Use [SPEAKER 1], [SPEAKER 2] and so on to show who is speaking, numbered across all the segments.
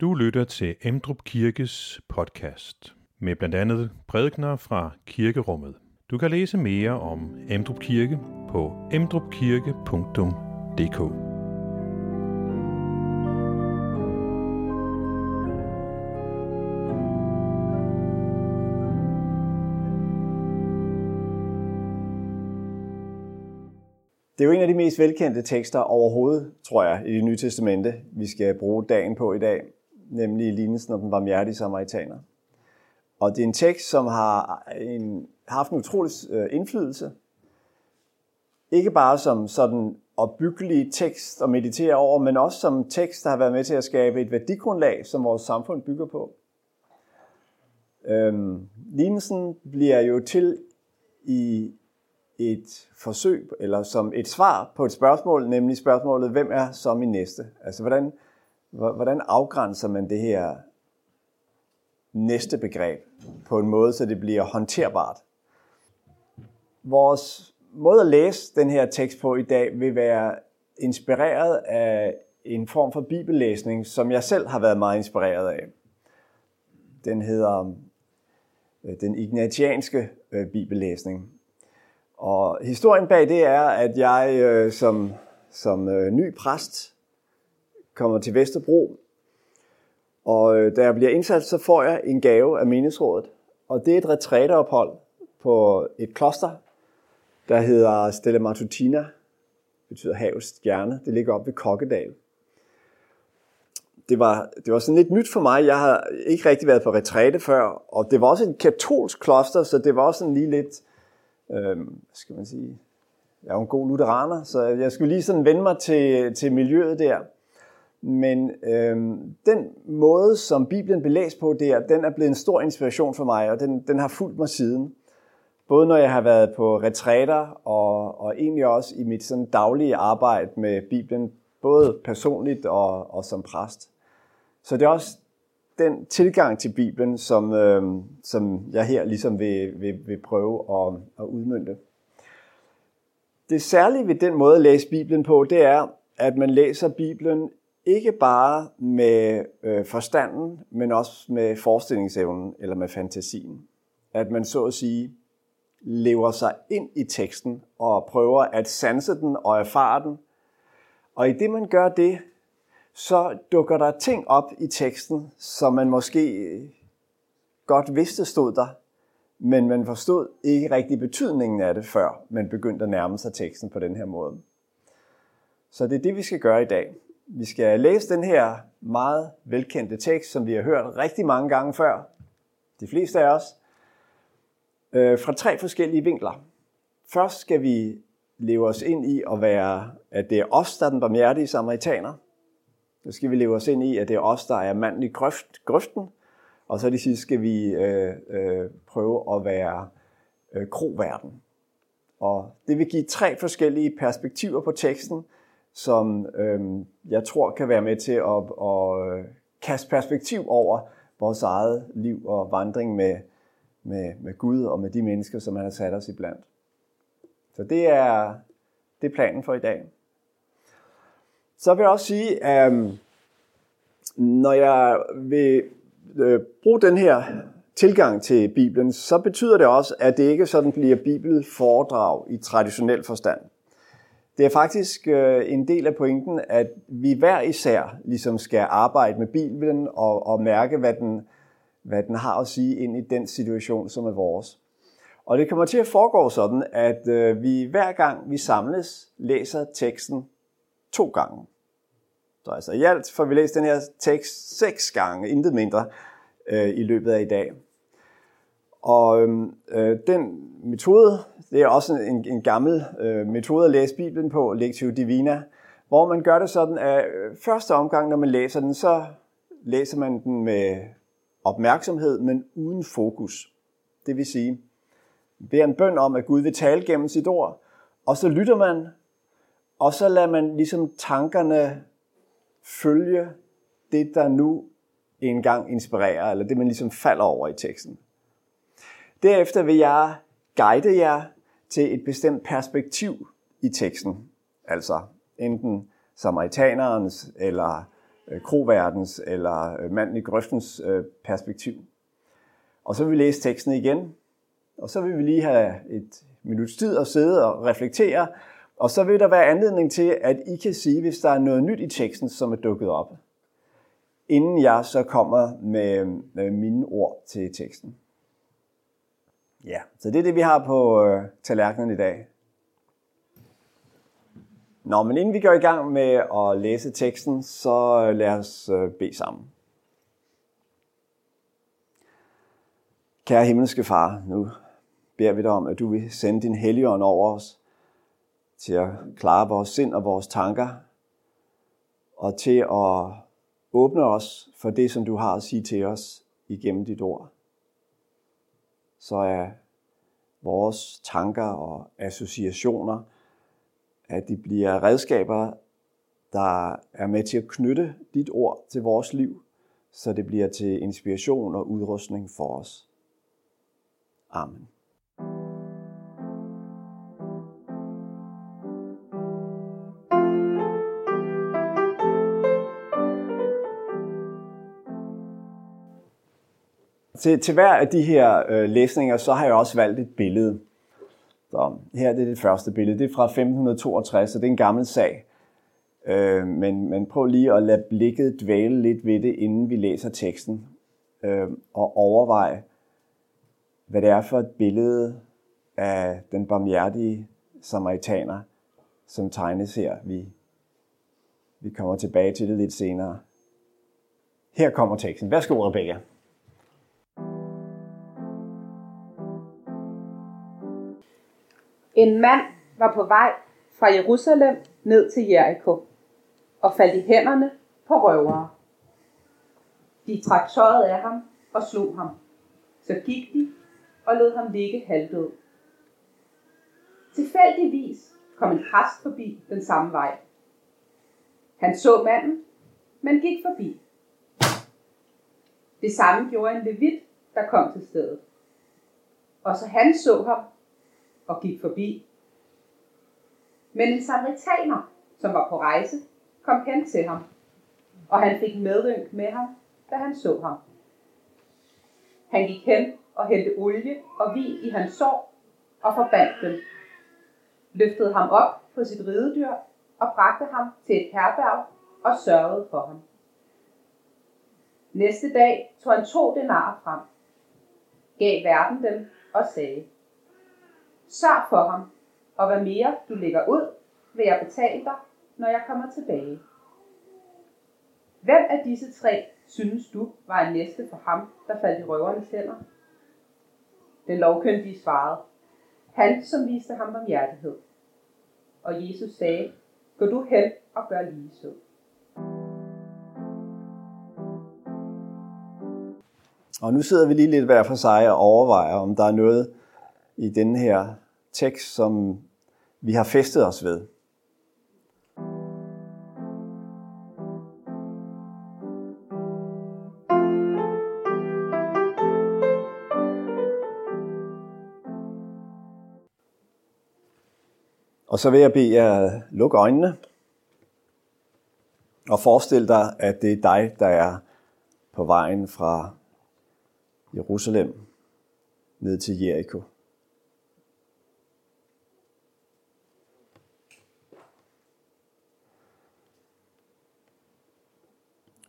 [SPEAKER 1] Du lytter til Emdrup Kirkes podcast med blandt andet prædikner fra kirkerummet. Du kan læse mere om Emdrup Kirke på emdrupkirke.dk.
[SPEAKER 2] Det er jo en af de mest velkendte tekster overhovedet, tror jeg, i det nye testamente, vi skal bruge dagen på i dag, nemlig lignelsen om den barmhjertige samaritaner. Og det er en tekst, som har en, haft en utrolig øh, indflydelse. Ikke bare som sådan opbyggelig tekst at meditere over, men også som tekst, der har været med til at skabe et værdigrundlag, som vores samfund bygger på. Øhm, lignelsen bliver jo til i et forsøg, eller som et svar på et spørgsmål, nemlig spørgsmålet, hvem er så min næste? Altså, hvordan, hvordan afgrænser man det her næste begreb på en måde, så det bliver håndterbart? Vores måde at læse den her tekst på i dag vil være inspireret af en form for bibellæsning, som jeg selv har været meget inspireret af. Den hedder øh, den ignatianske øh, bibellæsning. Og historien bag det er, at jeg øh, som, som ny præst kommer til Vesterbro, og øh, da jeg bliver indsat, så får jeg en gave af menighedsrådet. Og det er et retræteophold på et kloster, der hedder Stella Matutina, det betyder havets stjerne. Det ligger op ved Kokkedal. Det var, det var sådan lidt nyt for mig. Jeg har ikke rigtig været på retræte før, og det var også et katolsk kloster, så det var også sådan lige lidt øh, hvad skal man sige, jeg er jo en god lutheraner, så jeg skulle lige sådan vende mig til, til miljøet der. Men øhm, den måde, som Bibelen belæs på der, den er blevet en stor inspiration for mig, og den, den har fulgt mig siden. Både når jeg har været på retræter, og, og egentlig også i mit sådan daglige arbejde med Bibelen, både personligt og, og som præst. Så det er også den tilgang til Bibelen, som, øhm, som jeg her ligesom vil, vil, vil prøve at, at udmynde. Det særlige ved den måde at læse Bibelen på, det er, at man læser Bibelen ikke bare med øh, forstanden, men også med forestillingsevnen eller med fantasien. At man så at sige lever sig ind i teksten og prøver at sanse den og erfare den. Og i det man gør det, så dukker der ting op i teksten, som man måske godt vidste stod der, men man forstod ikke rigtig betydningen af det, før man begyndte at nærme sig teksten på den her måde. Så det er det, vi skal gøre i dag. Vi skal læse den her meget velkendte tekst, som vi har hørt rigtig mange gange før, de fleste af os, øh, fra tre forskellige vinkler. Først skal vi leve os ind i at være, at det er os, der er den barmhjertige samaritaner – så skal vi leve os ind i, at det er os, der er manden i grøft, grøften. Og så det sidste skal vi øh, øh, prøve at være øh, kroverden. Og det vil give tre forskellige perspektiver på teksten, som øh, jeg tror kan være med til at, at, at kaste perspektiv over vores eget liv og vandring med, med, med Gud og med de mennesker, som han har sat os i blandt. Så det er, det er planen for i dag. Så vil jeg også sige, at når jeg vil øh, bruge den her tilgang til Bibelen, så betyder det også, at det ikke sådan bliver bibelforedrag i traditionel forstand. Det er faktisk øh, en del af pointen, at vi hver især ligesom skal arbejde med Bibelen og, og mærke, hvad den, hvad den har at sige ind i den situation, som er vores. Og det kommer til at foregå sådan, at øh, vi hver gang vi samles, læser teksten to gange. Så altså i alt får vi læst den her tekst seks gange, intet mindre, øh, i løbet af i dag. Og øhm, øh, den metode, det er også en, en gammel øh, metode at læse Bibelen på, Lectio Divina, hvor man gør det sådan, at øh, første omgang, når man læser den, så læser man den med opmærksomhed, men uden fokus. Det vil sige, beder en bøn om, at Gud vil tale gennem sit ord, og så lytter man, og så lader man ligesom tankerne følge det, der nu engang inspirerer, eller det, man ligesom falder over i teksten. Derefter vil jeg guide jer til et bestemt perspektiv i teksten, altså enten samaritanerens, eller øh, kroverdens eller øh, manden i grøftens øh, perspektiv. Og så vil vi læse teksten igen, og så vil vi lige have et minuts tid at sidde og reflektere, og så vil der være anledning til, at I kan sige, hvis der er noget nyt i teksten, som er dukket op, inden jeg så kommer med mine ord til teksten. Ja, så det er det, vi har på øh, tallerkenen i dag. Nå, men inden vi går i gang med at læse teksten, så øh, lad os øh, bede sammen. Kære himmelske far, nu beder vi dig om, at du vil sende din helligånd over os til at klare vores sind og vores tanker, og til at åbne os for det, som du har at sige til os igennem dit ord. Så er vores tanker og associationer, at de bliver redskaber, der er med til at knytte dit ord til vores liv, så det bliver til inspiration og udrustning for os. Amen. Til, til hver af de her øh, læsninger, så har jeg også valgt et billede. Så her det er det første billede. Det er fra 1562, så det er en gammel sag. Øh, men, men prøv lige at lade blikket dvæle lidt ved det, inden vi læser teksten. Øh, og overvej, hvad det er for et billede af den barmhjertige samaritaner, som tegnes her. Vi, vi kommer tilbage til det lidt senere. Her kommer teksten. Værsgo, Rebecca.
[SPEAKER 3] En mand var på vej fra Jerusalem ned til Jericho og faldt i hænderne på røvere. De trak tøjet af ham og slog ham. Så gik de og lod ham ligge halvdød. Tilfældigvis kom en præst forbi den samme vej. Han så manden, men gik forbi. Det samme gjorde en levit, der kom til stedet. Og så han så ham og gik forbi. Men en samaritaner, som var på rejse, kom hen til ham, og han fik medynk med ham, da han så ham. Han gik hen og hældte olie og vin i hans sår og forbandt dem. Løftede ham op på sit ridedyr og bragte ham til et herberg og sørgede for ham. Næste dag tog han to denarer frem, gav verden dem og sagde, Sørg for ham, og hvad mere du lægger ud, vil jeg betale dig, når jeg kommer tilbage. Hvem af disse tre synes du var en næste for ham, der faldt i røvernes hænder? Den lovkyndige svarede, han som viste ham barmhjertighed. Og Jesus sagde, gå du hen og gør lige så.
[SPEAKER 2] Og nu sidder vi lige lidt hver for sig og overvejer, om der er noget i den her tekst, som vi har festet os ved. Og så vil jeg bede jer lukke øjnene og forestil dig, at det er dig, der er på vejen fra Jerusalem ned til Jericho.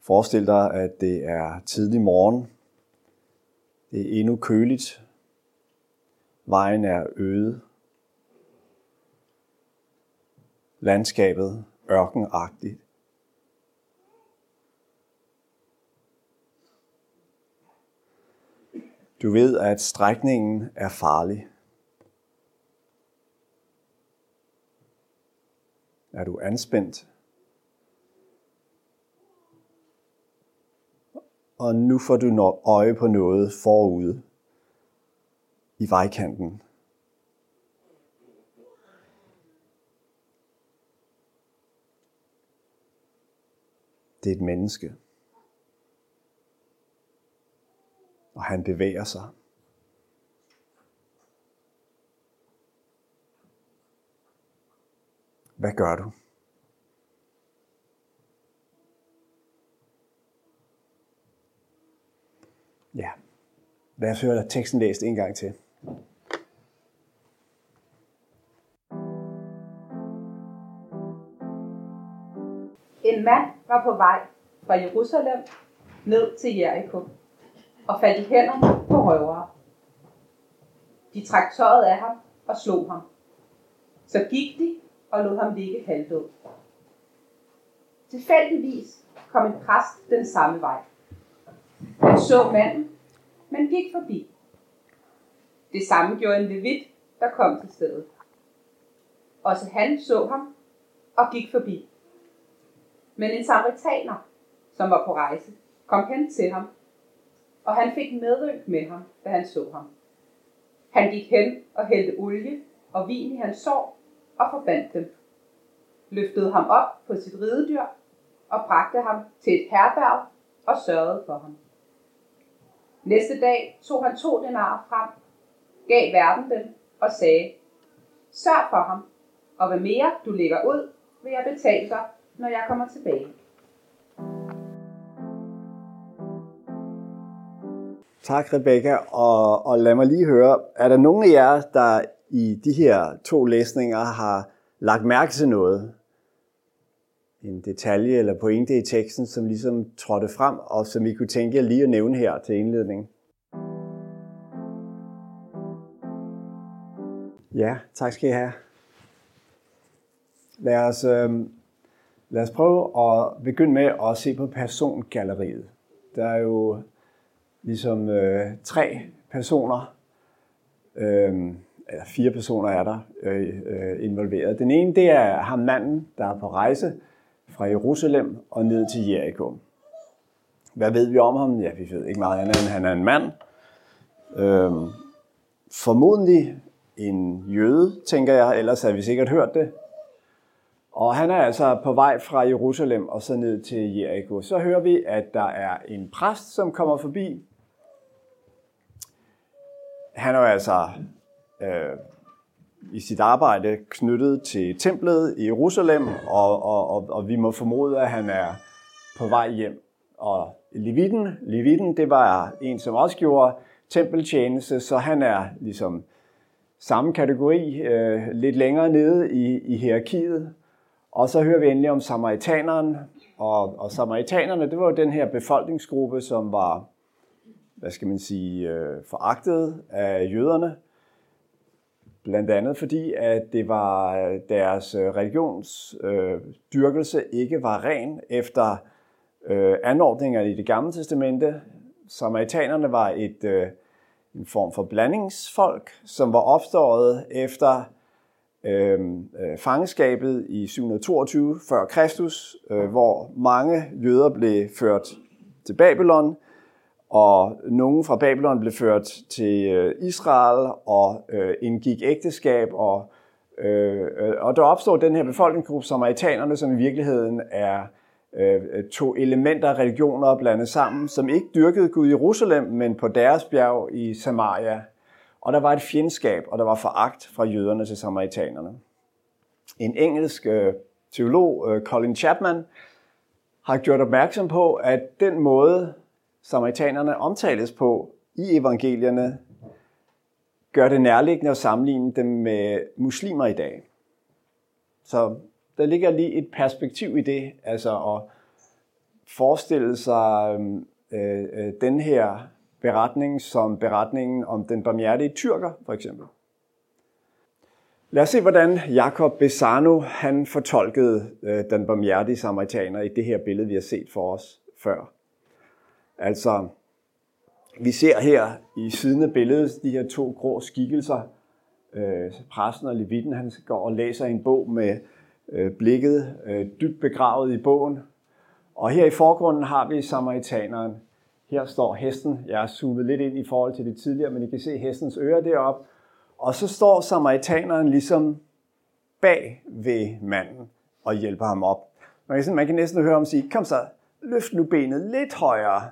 [SPEAKER 2] Forestil dig, at det er tidlig morgen. Det er endnu køligt. Vejen er øde. Landskabet ørkenagtigt. Du ved, at strækningen er farlig. Er du anspændt? Og nu får du øje på noget forude i vejkanten. Det er et menneske. Og han bevæger sig. Hvad gør du? Ja, lad os høre teksten læst en gang til.
[SPEAKER 3] En mand var på vej fra Jerusalem ned til Jericho og faldt i hænderne på røvere. De trak tøjet af ham og slog ham. Så gik de og lod ham ligge halvdød. Tilfældigvis kom en præst den samme vej. Han så manden, men gik forbi. Det samme gjorde en levit, der kom til stedet. Også han så ham og gik forbi. Men en samaritaner, som var på rejse, kom hen til ham, og han fik medynk med ham, da han så ham. Han gik hen og hældte olie og vin i hans sår og forbandt dem. Løftede ham op på sit ridedyr og bragte ham til et herberg og sørgede for ham. Næste dag tog han to denarer frem, gav verden den og sagde, Sørg for ham, og hvad mere du lægger ud, vil jeg betale dig, når jeg kommer tilbage.
[SPEAKER 2] Tak, Rebecca. Og, og lad mig lige høre, er der nogen af jer, der i de her to læsninger har lagt mærke til noget? En detalje eller pointe i teksten, som ligesom trådte frem, og som vi kunne tænke jer lige at nævne her til indledning? Ja, tak skal I have. Lad os, øh, lad os prøve at begynde med at se på persongalleriet. Der er jo ligesom øh, tre personer, øh, eller fire personer er der øh, øh, involveret. Den ene, det er ham manden, der er på rejse fra Jerusalem og ned til Jericho. Hvad ved vi om ham? Ja, vi ved ikke meget andet, end han er en mand. Øhm, formodentlig en jøde, tænker jeg, ellers har vi sikkert hørt det. Og han er altså på vej fra Jerusalem og så ned til Jericho. Så hører vi, at der er en præst, som kommer forbi. Han er jo altså øh, i sit arbejde knyttet til templet i Jerusalem, og, og, og, og vi må formode, at han er på vej hjem. Og Levitten, Levitten, det var en, som også gjorde tempeltjeneste, så han er ligesom samme kategori, øh, lidt længere nede i, i hierarkiet. Og så hører vi endelig om samaritaneren, og, og samaritanerne, det var jo den her befolkningsgruppe, som var, hvad skal man sige, øh, foragtet af jøderne. Blandt andet fordi, at det var øh, deres religionsdyrkelse øh, øh ikke var ren efter øh, anordninger i det gamle testamente. Samaritanerne var et, øh, en form for blandingsfolk, som var opstået efter øh, øh fangeskabet i 722 før Kristus, øh, hvor mange jøder blev ført til Babylon, og nogle fra Babylon blev ført til øh, Israel og øh, indgik ægteskab, og, øh, og der opstod den her befolkningsgruppe, samaritanerne, som i virkeligheden er øh, to elementer af religioner blandet sammen, som ikke dyrkede Gud i Jerusalem, men på deres bjerg i Samaria og der var et fjendskab, og der var foragt fra jøderne til samaritanerne. En engelsk øh, teolog, øh, Colin Chapman, har gjort opmærksom på, at den måde, samaritanerne omtales på i evangelierne, gør det nærliggende at sammenligne dem med muslimer i dag. Så der ligger lige et perspektiv i det, altså at forestille sig øh, øh, den her beretning som beretningen om den barmhjertige tyrker, for eksempel. Lad os se, hvordan Jakob Besano han fortolkede øh, den barmhjertige samaritaner i det her billede, vi har set for os før. Altså, vi ser her i siden af billedet de her to grå skikkelser. Øh, præsten og levitten, han går og læser en bog med øh, blikket øh, dybt begravet i bogen. Og her i forgrunden har vi samaritaneren, her står hesten. Jeg har zoomet lidt ind i forhold til det tidligere, men I kan se hestens ører deroppe. Og så står samaritaneren ligesom bag ved manden og hjælper ham op. Man kan, man kan næsten høre ham sige, kom så, løft nu benet lidt højere,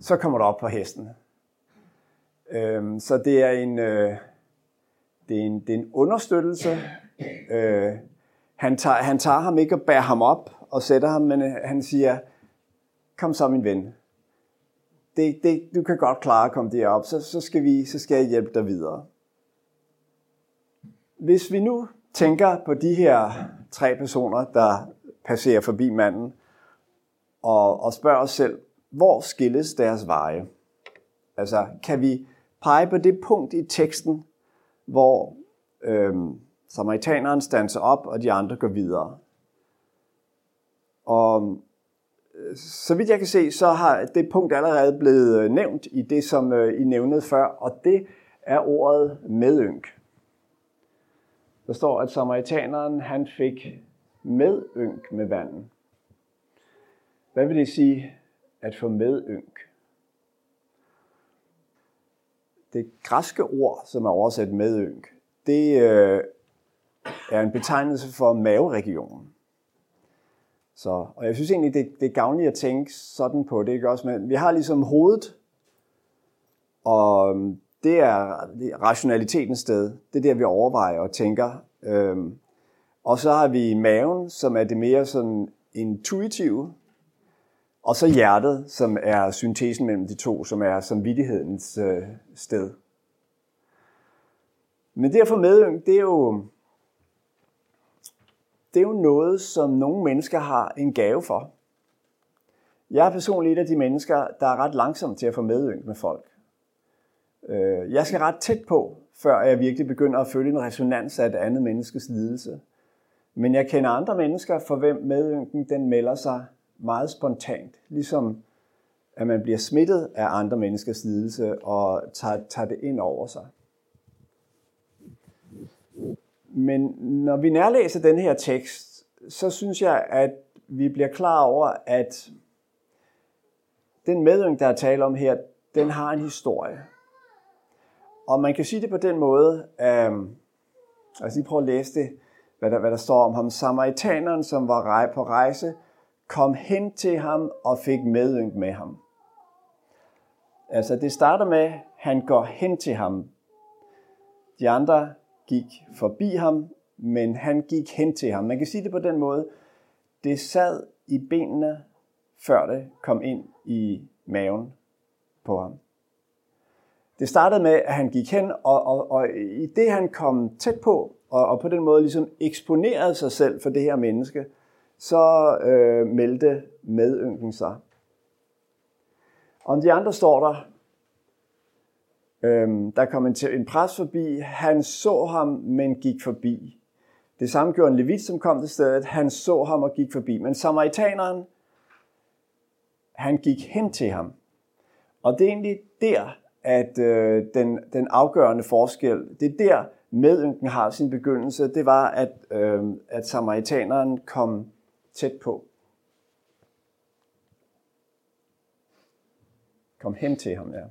[SPEAKER 2] så kommer du op på hesten. Øhm, så det er en, øh, det er en, det er en understøttelse. Øh, han, tager, han tager ham ikke og bærer ham op og sætter ham, men øh, han siger, kom så min ven, det, det, du kan godt klare at komme derop, så, så, skal vi, så skal jeg hjælpe dig videre. Hvis vi nu tænker på de her tre personer, der passerer forbi manden, og, og spørger os selv, hvor skilles deres veje? Altså, kan vi pege på det punkt i teksten, hvor øhm, samaritaneren standser op, og de andre går videre? Og øh, så vidt jeg kan se, så har det punkt allerede blevet øh, nævnt i det, som øh, I nævnede før, og det er ordet medynk. Der står, at samaritaneren han fik medynk med vandet. Hvad vil det sige at få medynk? Det græske ord, som er oversat medynk, det øh, er en betegnelse for maveregionen. Så, og jeg synes egentlig, det, det er gavnligt at tænke sådan på det. Ikke også? Men vi har ligesom hovedet, og øhm, det er rationalitetens sted. Det er der, vi overvejer og tænker. Øhm, og så har vi maven, som er det mere sådan intuitive, og så hjertet, som er syntesen mellem de to, som er samvittighedens øh, sted. Men derfor med, det er jo det er jo noget, som nogle mennesker har en gave for. Jeg er personligt et af de mennesker, der er ret langsom til at få medynk med folk. Øh, jeg skal ret tæt på, før jeg virkelig begynder at føle en resonans af et andet menneskes lidelse. Men jeg kender andre mennesker, for hvem medynken den melder sig meget spontant. Ligesom at man bliver smittet af andre menneskers lidelse og tager, tager det ind over sig. Men når vi nærlæser den her tekst, så synes jeg, at vi bliver klar over, at den medynk, der er tale om her, den har en historie. Og man kan sige det på den måde, at, altså lige prøve at læse det, hvad der, hvad der står om ham. Samaritaneren, som var på rejse, kom hen til ham og fik medynk med ham. Altså det starter med, at han går hen til ham. De andre gik forbi ham, men han gik hen til ham. Man kan sige det på den måde. Det sad i benene, før det kom ind i maven på ham. Det startede med, at han gik hen, og, og, og i det han kom tæt på, og, og på den måde ligesom eksponerede sig selv for det her menneske, så øh, meldte medynken sig. Om de andre står der, Øhm, der kom en, en præst forbi, han så ham, men gik forbi. Det samme gjorde en levit, som kom til stedet, han så ham og gik forbi. Men samaritaneren, han gik hen til ham. Og det er egentlig der, at øh, den, den afgørende forskel, det er der, medynken har sin begyndelse, det var, at, øh, at samaritaneren kom tæt på. Kom hen til ham, ja.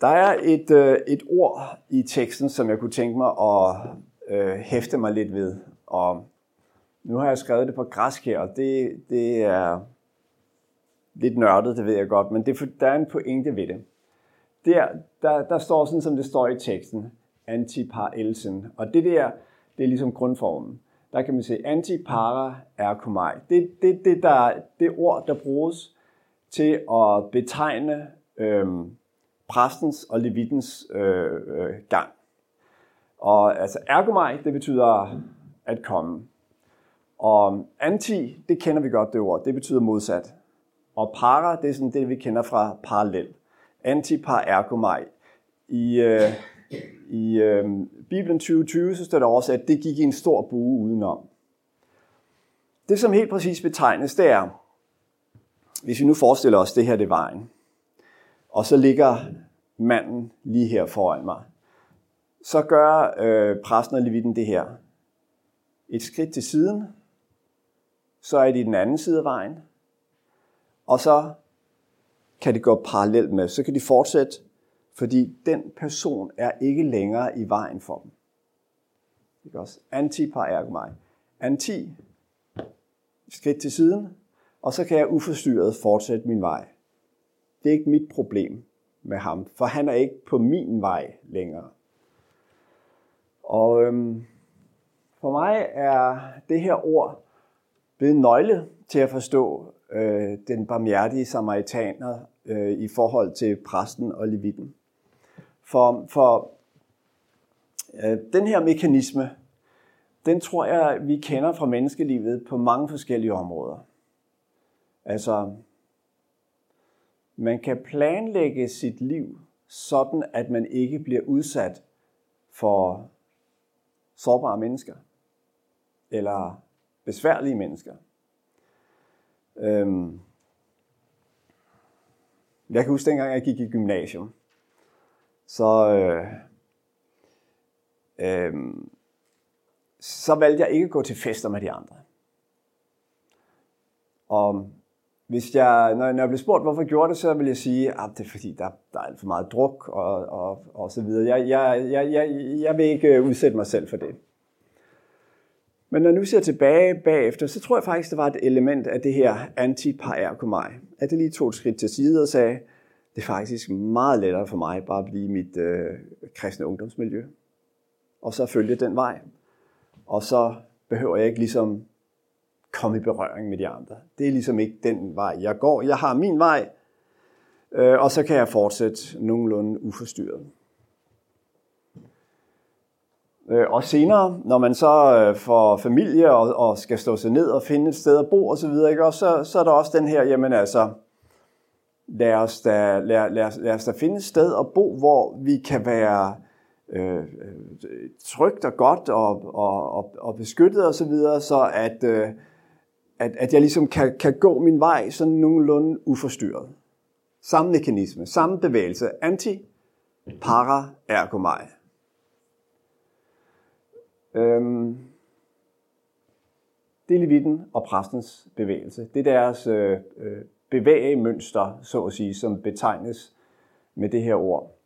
[SPEAKER 2] Der er et, øh, et ord i teksten, som jeg kunne tænke mig at øh, hæfte mig lidt ved. Og nu har jeg skrevet det på græsk her, og det, det er lidt nørdet, det ved jeg godt, men det, der er en pointe ved det. Der, der, der står sådan, som det står i teksten, antiparelsen. Og det der, det er ligesom grundformen. Der kan man se antipara erkomai. Det, det, det, der, det ord, der bruges til at betegne øhm, præstens og levitens øh, øh, gang. Og altså ergomai, det betyder at komme. Og anti, det kender vi godt det ord, det betyder modsat. Og para, det er sådan det, vi kender fra parallel. Antipar ergomai. I, øh, i øh, Bibelen 2020, så står der også, at det gik i en stor bue udenom. Det, som helt præcis betegnes, det er, hvis vi nu forestiller os, det her det er vejen, og så ligger manden lige her foran mig. Så gør øh, præsten og levitten det her. Et skridt til siden, så er de i den anden side af vejen, og så kan det gå parallelt med. Så kan de fortsætte, fordi den person er ikke længere i vejen for dem. Ikke også? Anti par. Anti, skridt til siden, og så kan jeg uforstyrret fortsætte min vej. Det er ikke mit problem med ham, for han er ikke på min vej længere. Og øhm, for mig er det her ord blevet nøgle til at forstå øh, den barmhjertige samaritaner øh, i forhold til præsten og levitten. For, for øh, den her mekanisme, den tror jeg, vi kender fra menneskelivet på mange forskellige områder. Altså, man kan planlægge sit liv sådan, at man ikke bliver udsat for sårbare mennesker eller besværlige mennesker. Øhm, jeg kan huske dengang, jeg gik i gymnasium, så, øh, øh, så valgte jeg ikke at gå til fester med de andre. Og hvis jeg, når, jeg blev spurgt, hvorfor jeg gjorde det, så vil jeg sige, at det er fordi, der, der er alt for meget druk og, og, og så videre. Jeg, jeg, jeg, jeg, jeg vil ikke øh, udsætte mig selv for det. Men når jeg nu ser tilbage bagefter, så tror jeg faktisk, der var et element af det her anti mig. At det lige tog et skridt til side og sagde, det er faktisk meget lettere for mig bare at blive mit øh, kristne ungdomsmiljø. Og så følge den vej. Og så behøver jeg ikke ligesom komme i berøring med de andre. Det er ligesom ikke den vej, jeg går. Jeg har min vej, øh, og så kan jeg fortsætte nogenlunde uforstyrret. Øh, og senere, når man så øh, får familie og, og skal stå sig ned og finde et sted at bo osv., så, så, så er der også den her, jamen altså, lad os da, lad, lad, lad os da finde et sted at bo, hvor vi kan være øh, øh trygt og godt og, og, og, og beskyttet osv., så, videre, så at, øh, at, at jeg ligesom kan, kan gå min vej sådan nogenlunde uforstyrret. Samme mekanisme, samme bevægelse, anti, para, ergo mig. Øhm, det er levitten og præstens bevægelse. Det er deres øh, øh, bevægemønster, så at sige, som betegnes med det her ord.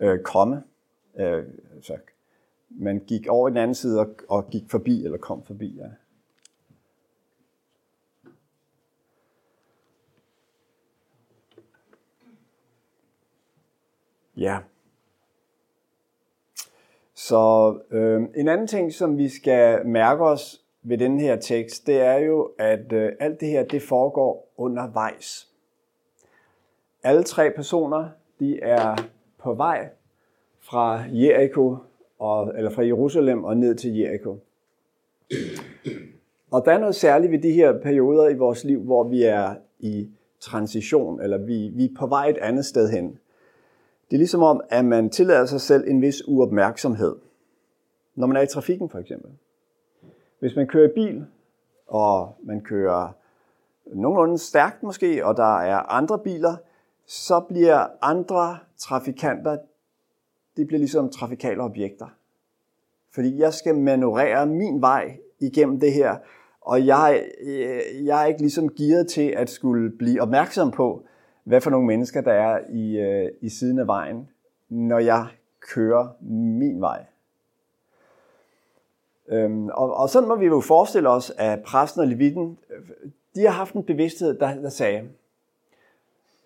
[SPEAKER 2] Øh, komme. Øh, så man gik over den anden side og, og gik forbi, eller kom forbi, ja. Ja. Så øh, en anden ting, som vi skal mærke os ved den her tekst, det er jo, at øh, alt det her, det foregår undervejs. Alle tre personer, de er på vej fra Jericho, og, eller fra Jerusalem og ned til Jericho. Og der er noget særligt ved de her perioder i vores liv, hvor vi er i transition, eller vi, vi er på vej et andet sted hen. Det er ligesom om, at man tillader sig selv en vis uopmærksomhed. Når man er i trafikken for eksempel. Hvis man kører i bil, og man kører nogenlunde stærkt måske, og der er andre biler, så bliver andre trafikanter, det bliver ligesom trafikale objekter. Fordi jeg skal manøvrere min vej igennem det her, og jeg, øh, jeg er ikke ligesom gearet til at skulle blive opmærksom på, hvad for nogle mennesker der er i, øh, i siden af vejen, når jeg kører min vej. Øhm, og, og sådan må vi jo forestille os, at præsten og levitten, øh, de har haft en bevidsthed, der, der sagde,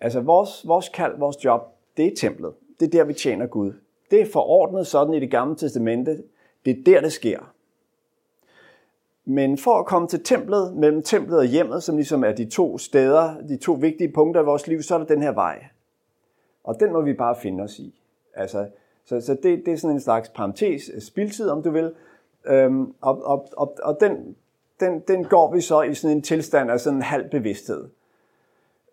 [SPEAKER 2] altså vores, vores kald, vores job, det er templet. Det er der, vi tjener Gud. Det er forordnet sådan i det gamle testamente. Det er der, det sker. Men for at komme til templet, mellem templet og hjemmet, som ligesom er de to steder, de to vigtige punkter i vores liv, så er der den her vej. Og den må vi bare finde os i. Altså, så, så det, det er sådan en slags parentes, øh, spildtid, om du vil. Øhm, og og, og, og den, den, den går vi så i sådan en tilstand af sådan en halv bevidsthed.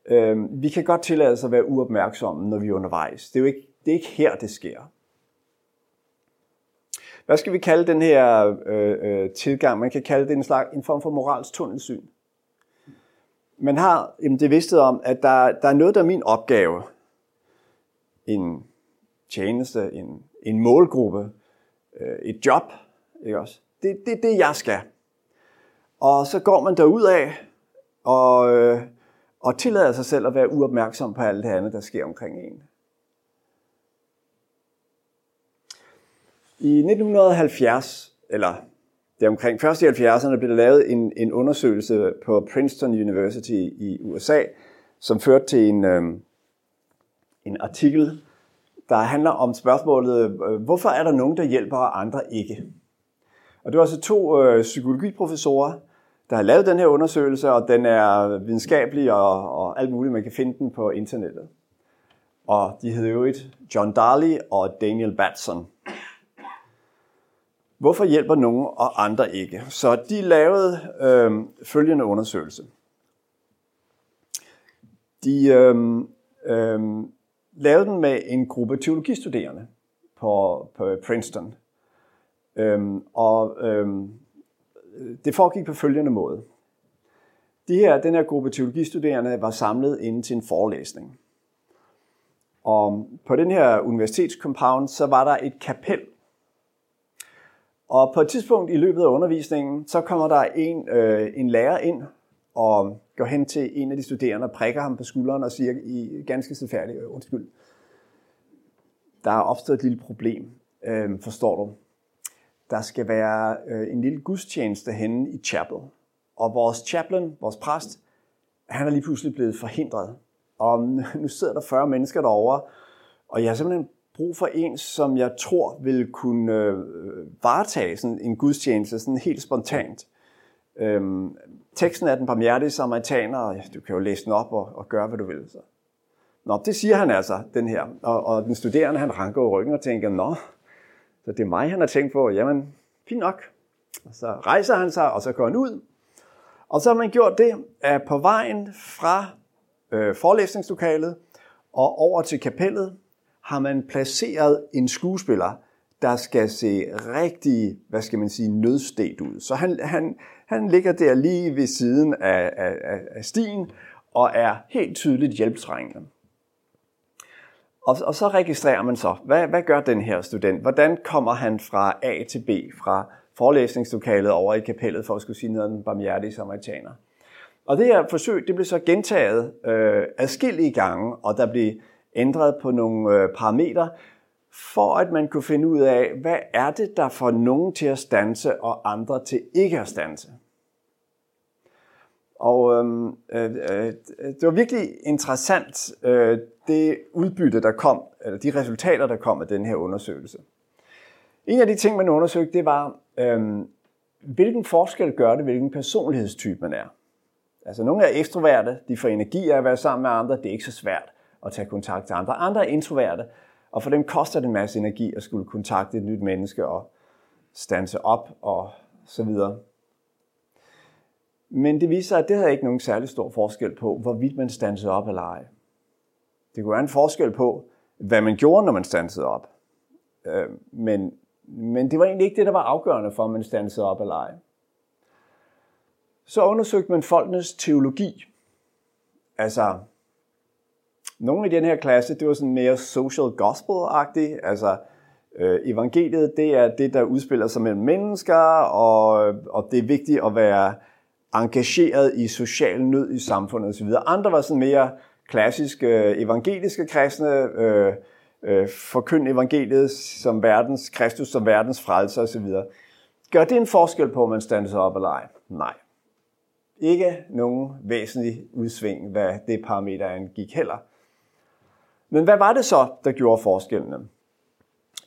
[SPEAKER 2] Øhm, vi kan godt tillade os at være uopmærksomme, når vi er undervejs. Det er jo ikke, det er ikke her, det sker. Hvad skal vi kalde den her øh, øh, tilgang? Man kan kalde det en, slags, en form for moralsk tunnelsyn. Man har jamen, det vidsthed om, at der, der er noget, der er min opgave. En tjeneste, en, en målgruppe, øh, et job. Ikke også? Det er det, det, jeg skal. Og så går man derud af og, øh, og tillader sig selv at være uopmærksom på alt det andet, der sker omkring en. I 1970, eller det er omkring først i 70'erne, blev der lavet en, en undersøgelse på Princeton University i USA, som førte til en, øh, en artikel, der handler om spørgsmålet, øh, hvorfor er der nogen, der hjælper, og andre ikke? Og det var altså to øh, psykologiprofessorer, der har lavet den her undersøgelse, og den er videnskabelig og, og alt muligt. Man kan finde den på internettet. Og de hedder jo et John Darley og Daniel Batson. Hvorfor hjælper nogen og andre ikke? Så de lavede øh, følgende undersøgelse. De øh, øh, lavede den med en gruppe teologistuderende på, på Princeton. Øh, og øh, det foregik på følgende måde. De her, den her gruppe teologistuderende var samlet inde til en forelæsning. Og på den her universitetscompound, så var der et kapel. Og på et tidspunkt i løbet af undervisningen, så kommer der en, øh, en lærer ind og går hen til en af de studerende og prikker ham på skulderen og siger i ganske stilfærdigt, øh, undskyld, der er opstået et lille problem, øh, forstår du. Der skal være øh, en lille gudstjeneste henne i chapel, og vores chaplain, vores præst, han er lige pludselig blevet forhindret. Og nu sidder der 40 mennesker derovre, og jeg har simpelthen brug for en, som jeg tror vil kunne øh, varetage sådan en gudstjeneste sådan helt spontant. Øhm, teksten er den barmhjertige samaritaner, og du kan jo læse den op og, og gøre, hvad du vil. Så. Nå, det siger han altså, den her. Og, og den studerende, han ranker i ryggen og tænker, nå, så det er mig, han har tænkt på. Jamen, fint nok. Og så rejser han sig, og så går han ud. Og så har man gjort det, at på vejen fra øh, forelæsningslokalet og over til kapellet, har man placeret en skuespiller, der skal se rigtig, hvad skal man sige, nødstet ud. Så han, han, han ligger der lige ved siden af, af, af stien og er helt tydeligt hjælptrængende. Og, og så registrerer man så, hvad, hvad gør den her student? Hvordan kommer han fra A til B, fra forelæsningslokalet over i kapellet, for at skulle sige noget om den barmhjertige samaritaner? Og det her forsøg, det blev så gentaget øh, adskillige gange, og der blev ændret på nogle øh, parametre, for at man kunne finde ud af, hvad er det, der får nogen til at stanse, og andre til ikke at stanse. Og øhm, øh, øh, det var virkelig interessant, øh, det udbytte, der kom, eller de resultater, der kom af den her undersøgelse. En af de ting, man undersøgte, det var, øh, hvilken forskel gør det, hvilken personlighedstype man er. Altså nogle er ekstroverte, de får energi af at være sammen med andre, det er ikke så svært at tage kontakt til andre. Andre er introverte, og for dem koster det en masse energi at skulle kontakte et nyt menneske og stanse op og så videre. Men det viser sig, at det havde ikke nogen særlig stor forskel på, hvorvidt man stansede op eller ej. Det kunne være en forskel på, hvad man gjorde, når man stansede op. Øh, men, men det var egentlig ikke det, der var afgørende for, om man stansede op eller ej. Så undersøgte man folkenes teologi. Altså, nogle i den her klasse, det var sådan mere social gospel-agtigt. Altså, øh, evangeliet, det er det, der udspiller sig mellem mennesker, og, og det er vigtigt at være engageret i social nød i samfundet osv. Andre var sådan mere klassiske øh, evangeliske kristne, øh, øh, forkynd evangeliet som verdens, Kristus som verdens frelser osv. Gør det en forskel på, om man stander sig op eller ej? Nej. Ikke nogen væsentlig udsving, hvad det parameter angik heller. Men hvad var det så, der gjorde forskellene?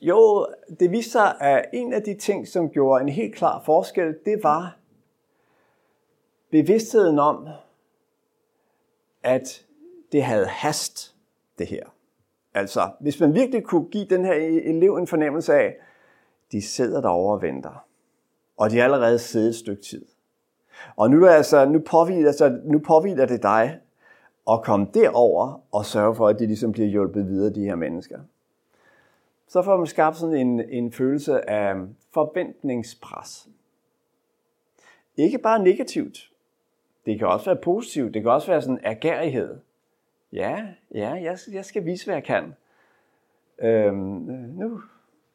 [SPEAKER 2] Jo, det viste sig, at en af de ting, som gjorde en helt klar forskel, det var bevidstheden om, at det havde hast, det her. Altså, hvis man virkelig kunne give den her elev en fornemmelse af, de sidder derovre og venter, og de har allerede siddet et stykke tid. Og nu, altså, nu, påviler, altså, nu påviler det dig at komme derover og sørge for, at de ligesom bliver hjulpet videre, de her mennesker. Så får man skabt sådan en, en følelse af forventningspres. Ikke bare negativt, det kan også være positivt. Det kan også være sådan agerighed. Ja, ja, jeg, jeg skal vise, hvad jeg kan. Øhm, nu,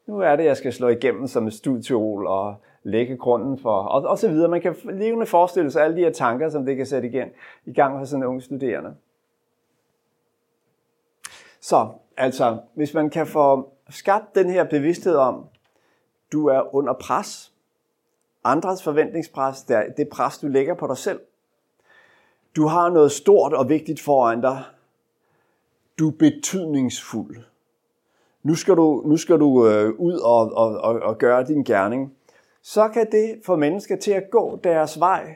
[SPEAKER 2] nu er det, jeg skal slå igennem som et studieol og lægge grunden for, og, og så videre. Man kan levende forestille sig alle de her tanker, som det kan sætte igen, i gang hos sådan en ung studerende. Så, altså, hvis man kan få skabt den her bevidsthed om, du er under pres, andres forventningspres, det er det pres, du lægger på dig selv, du har noget stort og vigtigt foran dig. Du er betydningsfuld. Nu skal du, nu skal du øh, ud og, og, og, og gøre din gerning så kan det få mennesker til at gå deres vej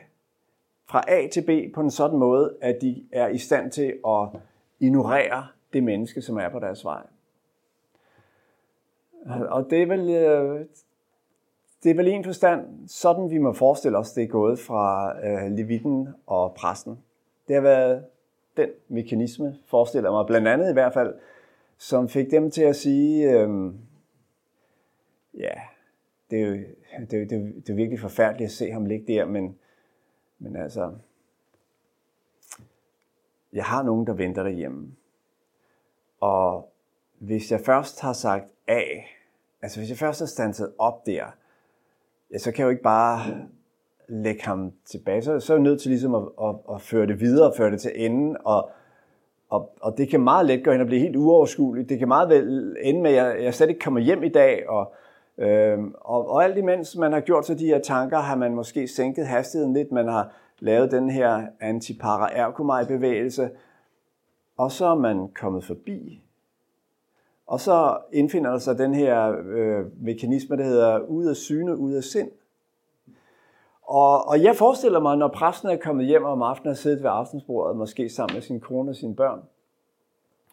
[SPEAKER 2] fra A til B på en sådan måde, at de er i stand til at ignorere det menneske, som er på deres vej. Og det er vel, øh, det er vel en forstand, sådan vi må forestille os, det er gået fra øh, levitten og præsten. Det har været den mekanisme, forestiller mig, blandt andet i hvert fald, som fik dem til at sige, øh, ja, det er jo det, det, det, det er virkelig forfærdeligt at se ham ligge der, men, men altså, jeg har nogen, der venter derhjemme. Og hvis jeg først har sagt A, altså hvis jeg først har standset op der, ja, så kan jeg jo ikke bare lægge ham tilbage. Så, så er jeg nødt til ligesom at, at, at føre det videre, føre det til enden, og, og, og det kan meget let gå hen og blive helt uoverskueligt. Det kan meget vel ende med, at jeg, jeg slet ikke kommer hjem i dag, og, øhm, og, og alt imens man har gjort sig de her tanker, har man måske sænket hastigheden lidt, man har lavet den her antipara bevægelse og så er man kommet forbi og så indfinder der sig den her øh, mekanisme, der hedder ud af syne, ud af sind. Og, og jeg forestiller mig, når præsten er kommet hjem om aftenen og siddet ved aftensbordet, måske sammen med sin kone og sine børn,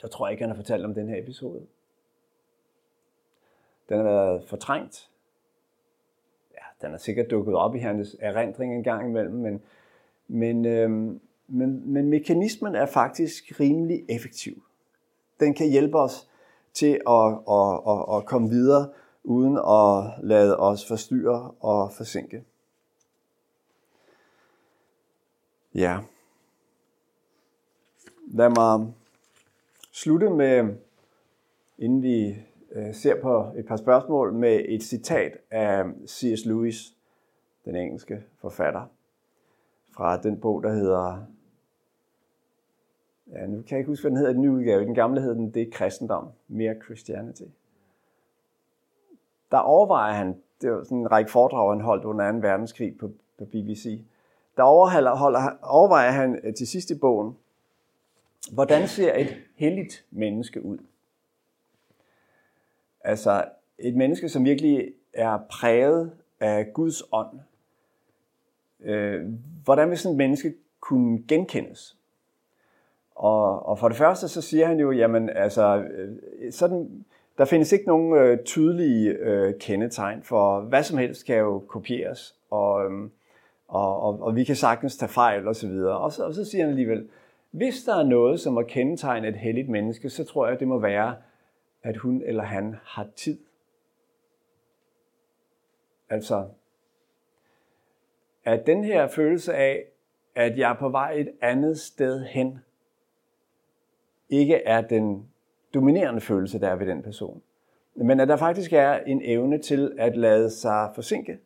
[SPEAKER 2] så tror jeg ikke, han har fortalt om den her episode. Den har været fortrængt. Ja, den er sikkert dukket op i hans erindring en gang imellem, men, men, øhm, men, men mekanismen er faktisk rimelig effektiv. Den kan hjælpe os til at, at, at, at komme videre, uden at lade os forstyrre og forsinke. Ja. Lad mig slutte med, inden vi Øh, ser på et par spørgsmål, med et citat af C.S. Lewis, den engelske forfatter, fra den bog, der hedder ja, nu kan jeg ikke huske, hvad den hedder i den nye udgave. I den gamle hed den, det er kristendom, mere Christianity. Der overvejer han, det var sådan en række foredrag, han holdt under 2. verdenskrig på, på BBC. Der overholder, overvejer han øh, til sidst i bogen, hvordan ser et helligt menneske ud? Altså et menneske, som virkelig er præget af Guds ånd. Øh, hvordan vil sådan et menneske kunne genkendes? Og, og for det første så siger han jo, jamen altså, øh, sådan, der findes ikke nogen øh, tydelige øh, kendetegn for hvad som helst kan jo kopieres, og, øh, og, og, og vi kan sagtens tage fejl osv. Og, og, så, og så siger han alligevel, hvis der er noget, som er kendetegnet et helligt menneske, så tror jeg, det må være, at hun eller han har tid. Altså, at den her følelse af, at jeg er på vej et andet sted hen, ikke er den dominerende følelse, der er ved den person. Men at der faktisk er en evne til at lade sig forsinke,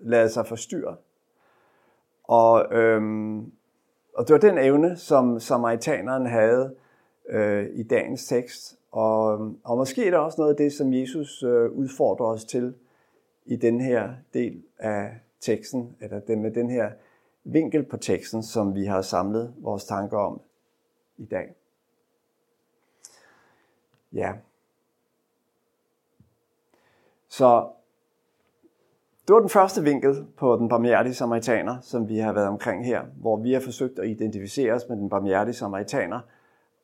[SPEAKER 2] lade sig forstyrre. Og, øhm, og det var den evne, som samaritaneren havde øh, i dagens tekst. Og, øhm, og måske er det også noget af det, som Jesus øh, udfordrer os til i den her del af teksten, eller den med den her vinkel på teksten, som vi har samlet vores tanker om i dag. Ja. Så det var den første vinkel på den barmhjertige samaritaner, som vi har været omkring her, hvor vi har forsøgt at identificere os med den barmhjertige samaritaner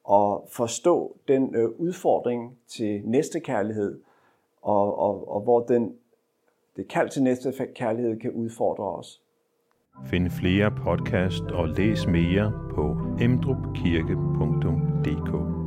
[SPEAKER 2] og forstå den øh, udfordring til næste kærlighed, og, og, og hvor den, det kald til næste kærlighed kan udfordre os.
[SPEAKER 1] Find flere podcast og læs mere på emdrupkirke.dk